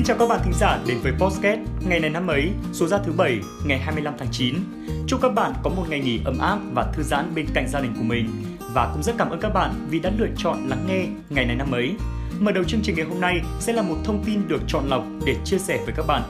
Xin chào các bạn thính giả đến với Postcast ngày này năm ấy, số ra thứ bảy, ngày 25 tháng 9. Chúc các bạn có một ngày nghỉ ấm áp và thư giãn bên cạnh gia đình của mình. Và cũng rất cảm ơn các bạn vì đã lựa chọn lắng nghe ngày này năm ấy. Mở đầu chương trình ngày hôm nay sẽ là một thông tin được chọn lọc để chia sẻ với các bạn.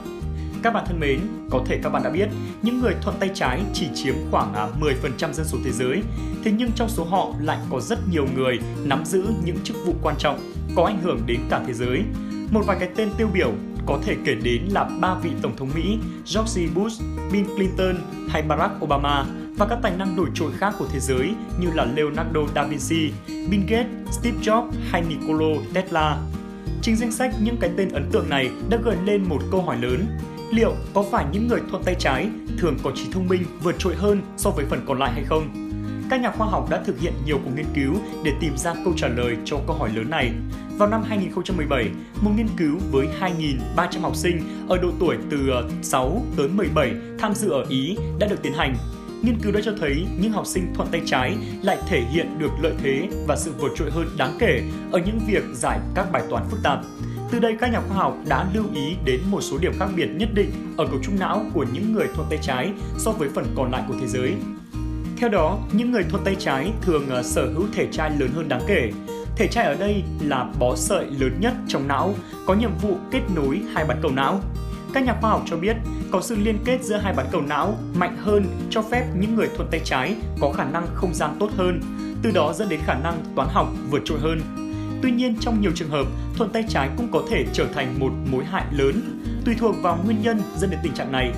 Các bạn thân mến, có thể các bạn đã biết, những người thuận tay trái chỉ chiếm khoảng à, 10% dân số thế giới. Thế nhưng trong số họ lại có rất nhiều người nắm giữ những chức vụ quan trọng, có ảnh hưởng đến cả thế giới. Một vài cái tên tiêu biểu có thể kể đến là ba vị tổng thống Mỹ George Bush, Bill Clinton hay Barack Obama và các tài năng nổi trội khác của thế giới như là Leonardo da Vinci, Bill Gates, Steve Jobs hay Nikola Tesla. Trên danh sách những cái tên ấn tượng này đã gợi lên một câu hỏi lớn. Liệu có phải những người thuận tay trái thường có trí thông minh vượt trội hơn so với phần còn lại hay không? Các nhà khoa học đã thực hiện nhiều cuộc nghiên cứu để tìm ra câu trả lời cho câu hỏi lớn này. Vào năm 2017, một nghiên cứu với 2.300 học sinh ở độ tuổi từ ờ, 6 tới 17 tham dự ở Ý đã được tiến hành. Nghiên cứu đã cho thấy những học sinh thuận tay trái lại thể hiện được lợi thế và sự vượt trội hơn đáng kể ở những việc giải các bài toán phức tạp. Từ đây các nhà khoa học đã lưu ý đến một số điểm khác biệt nhất định ở cấu trúc não của những người thuận tay trái so với phần còn lại của thế giới. Theo đó, những người thuận tay trái thường ờ, sở hữu thể trai lớn hơn đáng kể. Thể trai ở đây là bó sợi lớn nhất trong não, có nhiệm vụ kết nối hai bán cầu não. Các nhà khoa học cho biết có sự liên kết giữa hai bán cầu não mạnh hơn cho phép những người thuận tay trái có khả năng không gian tốt hơn, từ đó dẫn đến khả năng toán học vượt trội hơn. Tuy nhiên trong nhiều trường hợp, thuận tay trái cũng có thể trở thành một mối hại lớn, tùy thuộc vào nguyên nhân dẫn đến tình trạng này.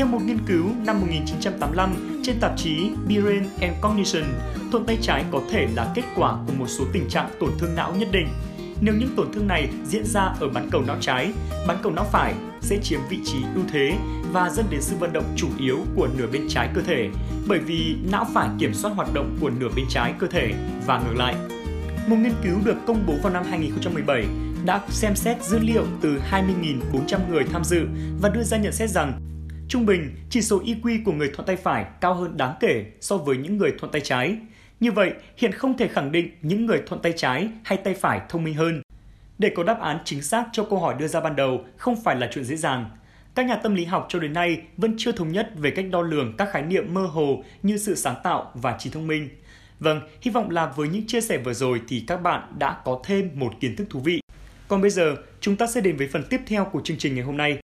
Theo một nghiên cứu năm 1985 trên tạp chí Brain and Cognition, thuận tay trái có thể là kết quả của một số tình trạng tổn thương não nhất định. Nếu những tổn thương này diễn ra ở bán cầu não trái, bán cầu não phải sẽ chiếm vị trí ưu thế và dẫn đến sự vận động chủ yếu của nửa bên trái cơ thể, bởi vì não phải kiểm soát hoạt động của nửa bên trái cơ thể và ngược lại. Một nghiên cứu được công bố vào năm 2017 đã xem xét dữ liệu từ 20.400 người tham dự và đưa ra nhận xét rằng Trung bình, chỉ số IQ của người thuận tay phải cao hơn đáng kể so với những người thuận tay trái. Như vậy, hiện không thể khẳng định những người thuận tay trái hay tay phải thông minh hơn. Để có đáp án chính xác cho câu hỏi đưa ra ban đầu không phải là chuyện dễ dàng. Các nhà tâm lý học cho đến nay vẫn chưa thống nhất về cách đo lường các khái niệm mơ hồ như sự sáng tạo và trí thông minh. Vâng, hy vọng là với những chia sẻ vừa rồi thì các bạn đã có thêm một kiến thức thú vị. Còn bây giờ, chúng ta sẽ đến với phần tiếp theo của chương trình ngày hôm nay.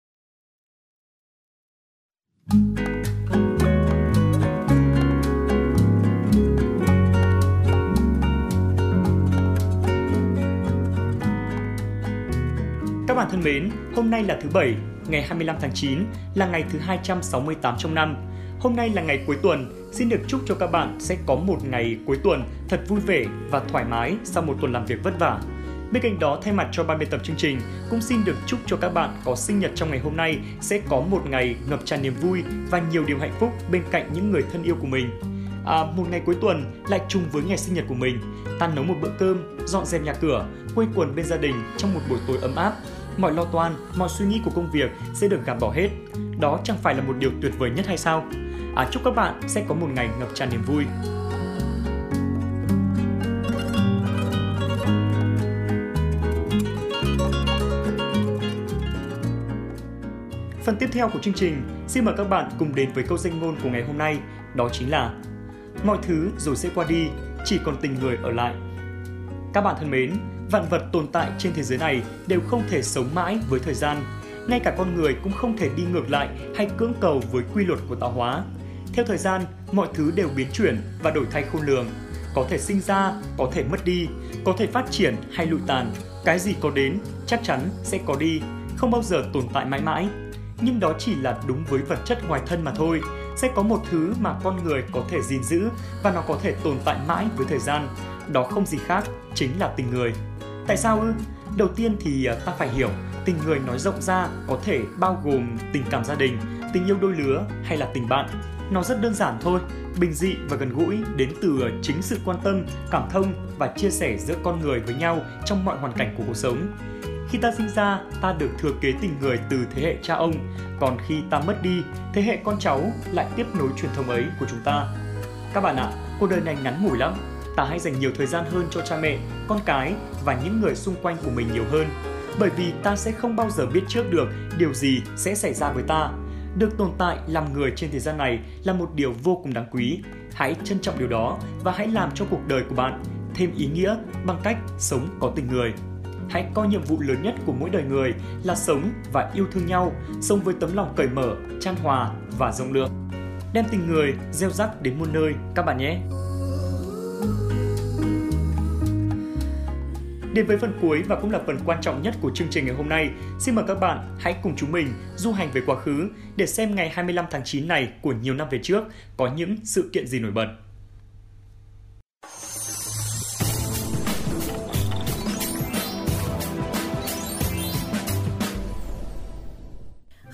Các bạn thân mến, hôm nay là thứ Bảy, ngày 25 tháng 9, là ngày thứ 268 trong năm. Hôm nay là ngày cuối tuần, xin được chúc cho các bạn sẽ có một ngày cuối tuần thật vui vẻ và thoải mái sau một tuần làm việc vất vả. Bên cạnh đó, thay mặt cho ban biên tập chương trình, cũng xin được chúc cho các bạn có sinh nhật trong ngày hôm nay sẽ có một ngày ngập tràn niềm vui và nhiều điều hạnh phúc bên cạnh những người thân yêu của mình. À, một ngày cuối tuần lại trùng với ngày sinh nhật của mình, ta nấu một bữa cơm, dọn dẹp nhà cửa, quây quần bên gia đình trong một buổi tối ấm áp. Mọi lo toan, mọi suy nghĩ của công việc sẽ được gạt bỏ hết. Đó chẳng phải là một điều tuyệt vời nhất hay sao? À, chúc các bạn sẽ có một ngày ngập tràn niềm vui. Phần tiếp theo của chương trình, xin mời các bạn cùng đến với câu danh ngôn của ngày hôm nay, đó chính là Mọi thứ rồi sẽ qua đi, chỉ còn tình người ở lại. Các bạn thân mến, vạn vật tồn tại trên thế giới này đều không thể sống mãi với thời gian. Ngay cả con người cũng không thể đi ngược lại hay cưỡng cầu với quy luật của tạo hóa. Theo thời gian, mọi thứ đều biến chuyển và đổi thay khôn lường. Có thể sinh ra, có thể mất đi, có thể phát triển hay lụi tàn. Cái gì có đến, chắc chắn sẽ có đi, không bao giờ tồn tại mãi mãi nhưng đó chỉ là đúng với vật chất ngoài thân mà thôi. Sẽ có một thứ mà con người có thể gìn giữ và nó có thể tồn tại mãi với thời gian. Đó không gì khác, chính là tình người. Tại sao ư? Đầu tiên thì ờ, ta phải hiểu tình người nói rộng ra có thể bao gồm tình cảm gia đình, tình yêu đôi lứa hay là tình bạn. Nó rất đơn giản thôi, bình dị và gần gũi đến từ ờ, chính sự quan tâm, cảm thông và chia sẻ giữa con người với nhau trong mọi hoàn cảnh của cuộc sống khi ta sinh ra, ta được thừa kế tình người từ thế hệ cha ông, còn khi ta mất đi, thế hệ con cháu lại tiếp nối truyền thống ấy của chúng ta. Các bạn ạ, à, cuộc đời này ngắn ngủi lắm. Ta hãy dành nhiều thời gian hơn cho cha mẹ, con cái và những người xung quanh của mình nhiều hơn. bởi vì ta sẽ không bao giờ biết trước được điều gì sẽ xảy ra với ta. Được tồn tại làm người trên thế gian này là một điều vô cùng đáng quý. Hãy trân trọng điều đó và hãy làm cho cuộc đời của bạn thêm ý nghĩa bằng cách sống có tình người. Hãy coi nhiệm vụ lớn nhất của mỗi đời người là sống và yêu thương nhau, sống với tấm lòng cởi mở, chan hòa và rộng lượng. Đem tình người gieo rắc đến muôn nơi các bạn nhé. Đến với phần cuối và cũng là phần quan trọng nhất của chương trình ngày hôm nay, xin mời các bạn hãy cùng chúng mình du hành về quá khứ để xem ngày 25 tháng 9 này của nhiều năm về trước có những sự kiện gì nổi bật.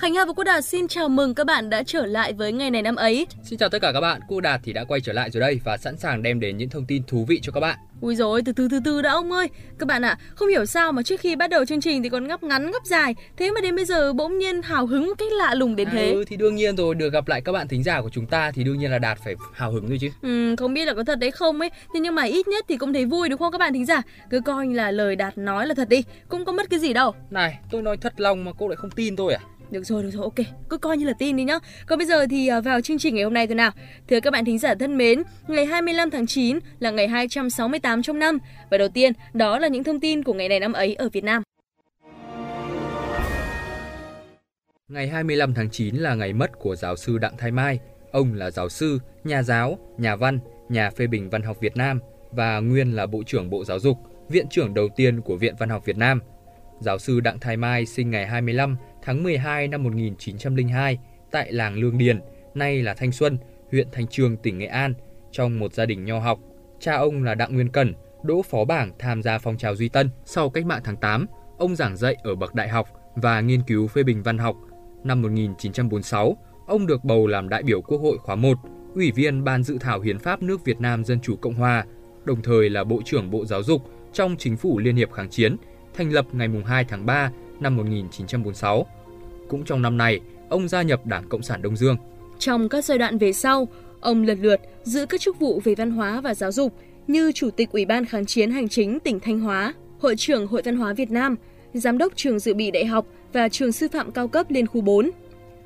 Khánh Hà và Cô Đạt xin chào mừng các bạn đã trở lại với ngày này năm ấy. Xin chào tất cả các bạn, Cô Đạt thì đã quay trở lại rồi đây và sẵn sàng đem đến những thông tin thú vị cho các bạn. Ui rồi, từ từ từ từ đã ông ơi. Các bạn ạ, à, không hiểu sao mà trước khi bắt đầu chương trình thì còn ngắp ngắn ngắp dài, thế mà đến bây giờ bỗng nhiên hào hứng một cách lạ lùng đến thế. À, ừ thì đương nhiên rồi, được gặp lại các bạn thính giả của chúng ta thì đương nhiên là Đạt phải hào hứng rồi chứ. Ừ, không biết là có thật đấy không ấy, thế nhưng mà ít nhất thì cũng thấy vui đúng không các bạn thính giả? Cứ coi như là lời Đạt nói là thật đi, cũng có mất cái gì đâu. Này, tôi nói thật lòng mà cô lại không tin tôi à? Được rồi, được rồi, ok, cứ coi như là tin đi nhá. Còn bây giờ thì à, vào chương trình ngày hôm nay thôi nào. Thưa các bạn thính giả thân mến, ngày 25 tháng 9 là ngày 268 trong năm. Và đầu tiên, đó là những thông tin của ngày này năm ấy ở Việt Nam. Ngày 25 tháng 9 là ngày mất của giáo sư Đặng Thái Mai. Ông là giáo sư, nhà giáo, nhà văn, nhà phê bình văn học Việt Nam và nguyên là Bộ trưởng Bộ Giáo dục, viện trưởng đầu tiên của Viện Văn học Việt Nam. Giáo sư Đặng Thái Mai sinh ngày 25 tháng 12 năm 1902 tại làng Lương Điền, nay là Thanh Xuân, huyện Thanh Trương, tỉnh Nghệ An, trong một gia đình nho học. Cha ông là Đặng Nguyên Cẩn, đỗ phó bảng tham gia phong trào Duy Tân. Sau cách mạng tháng 8, ông giảng dạy ở bậc đại học và nghiên cứu phê bình văn học. Năm 1946, ông được bầu làm đại biểu Quốc hội khóa 1, ủy viên Ban dự thảo Hiến pháp nước Việt Nam Dân chủ Cộng hòa, đồng thời là Bộ trưởng Bộ Giáo dục trong Chính phủ Liên hiệp kháng chiến, thành lập ngày 2 tháng 3 năm 1946. Cũng trong năm này, ông gia nhập Đảng Cộng sản Đông Dương. Trong các giai đoạn về sau, ông lần lượt giữ các chức vụ về văn hóa và giáo dục như Chủ tịch Ủy ban Kháng chiến Hành chính tỉnh Thanh Hóa, Hội trưởng Hội Văn hóa Việt Nam, Giám đốc trường dự bị đại học và trường sư phạm cao cấp Liên khu 4,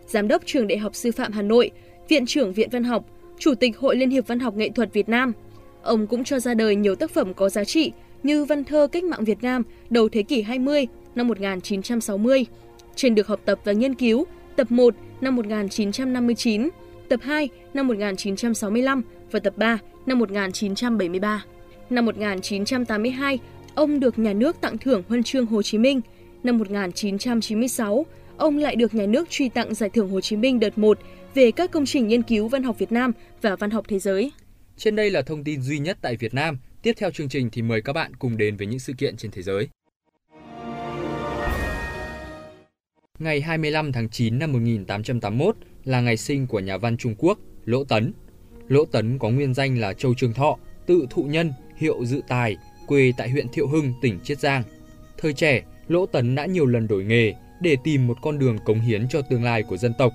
Giám đốc trường Đại học Sư phạm Hà Nội, Viện trưởng Viện Văn học, Chủ tịch Hội Liên hiệp Văn học Nghệ thuật Việt Nam. Ông cũng cho ra đời nhiều tác phẩm có giá trị như Văn thơ cách mạng Việt Nam đầu thế kỷ 20 năm 1960, trên được học tập và nghiên cứu, tập 1 năm 1959, tập 2 năm 1965 và tập 3 năm 1973. Năm 1982, ông được nhà nước tặng thưởng huân chương Hồ Chí Minh. Năm 1996, ông lại được nhà nước truy tặng giải thưởng Hồ Chí Minh đợt 1 về các công trình nghiên cứu văn học Việt Nam và văn học thế giới. Trên đây là thông tin duy nhất tại Việt Nam. Tiếp theo chương trình thì mời các bạn cùng đến với những sự kiện trên thế giới. Ngày 25 tháng 9 năm 1881 là ngày sinh của nhà văn Trung Quốc Lỗ Tấn. Lỗ Tấn có nguyên danh là Châu Trường Thọ, tự thụ nhân, hiệu dự tài, quê tại huyện Thiệu Hưng, tỉnh Chiết Giang. Thời trẻ, Lỗ Tấn đã nhiều lần đổi nghề để tìm một con đường cống hiến cho tương lai của dân tộc.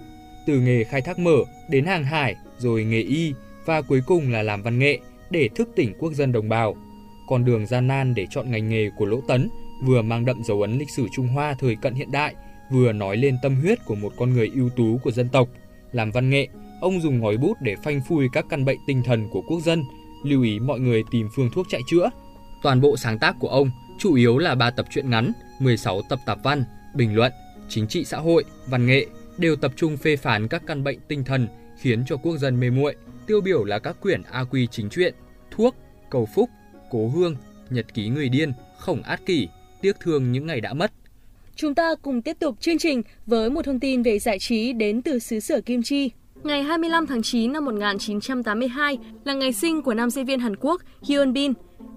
Từ nghề khai thác mở đến hàng hải, rồi nghề y và cuối cùng là làm văn nghệ để thức tỉnh quốc dân đồng bào. Con đường gian nan để chọn ngành nghề của Lỗ Tấn vừa mang đậm dấu ấn lịch sử Trung Hoa thời cận hiện đại – vừa nói lên tâm huyết của một con người ưu tú của dân tộc. Làm văn nghệ, ông dùng ngòi bút để phanh phui các căn bệnh tinh thần của quốc dân, lưu ý mọi người tìm phương thuốc chạy chữa. Toàn bộ sáng tác của ông chủ yếu là ba tập truyện ngắn, 16 tập tạp văn, bình luận, chính trị xã hội, văn nghệ đều tập trung phê phán các căn bệnh tinh thần khiến cho quốc dân mê muội. Tiêu biểu là các quyển A Quy chính truyện, Thuốc, Cầu Phúc, Cố Hương, Nhật ký người điên, Khổng Át Kỷ, Tiếc thương những ngày đã mất, Chúng ta cùng tiếp tục chương trình với một thông tin về giải trí đến từ xứ sở Kim Chi. Ngày 25 tháng 9 năm 1982 là ngày sinh của nam diễn viên Hàn Quốc Hyun Bin.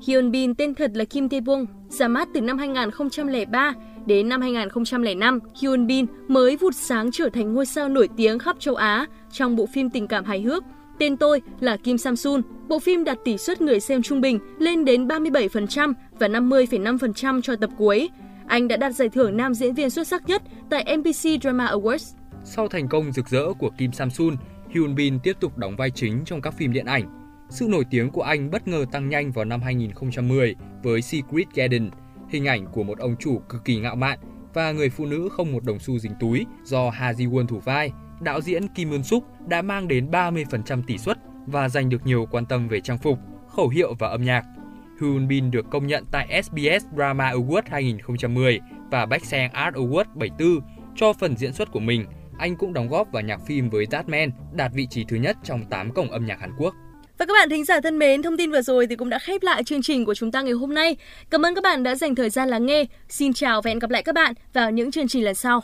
Hyun Bin tên thật là Kim Tae Bung, ra mắt từ năm 2003 đến năm 2005, Hyun Bin mới vụt sáng trở thành ngôi sao nổi tiếng khắp châu Á trong bộ phim tình cảm hài hước Tên tôi là Kim Samsun. Bộ phim đạt tỷ suất người xem trung bình lên đến 37% và 50,5% cho tập cuối. Anh đã đạt giải thưởng nam diễn viên xuất sắc nhất tại MBC Drama Awards. Sau thành công rực rỡ của Kim Samsun, Hyun Bin tiếp tục đóng vai chính trong các phim điện ảnh. Sự nổi tiếng của anh bất ngờ tăng nhanh vào năm 2010 với Secret Garden. hình ảnh của một ông chủ cực kỳ ngạo mạn và người phụ nữ không một đồng xu dính túi do Ha Ji Won thủ vai, đạo diễn Kim Eun Suk đã mang đến 30% tỷ suất và giành được nhiều quan tâm về trang phục, khẩu hiệu và âm nhạc. Hyun Bin được công nhận tại SBS Drama Award 2010 và Backsang Art Award 74 cho phần diễn xuất của mình. Anh cũng đóng góp vào nhạc phim với Batman đạt vị trí thứ nhất trong 8 cổng âm nhạc Hàn Quốc. Và các bạn thính giả thân mến, thông tin vừa rồi thì cũng đã khép lại chương trình của chúng ta ngày hôm nay. Cảm ơn các bạn đã dành thời gian lắng nghe. Xin chào và hẹn gặp lại các bạn vào những chương trình lần sau.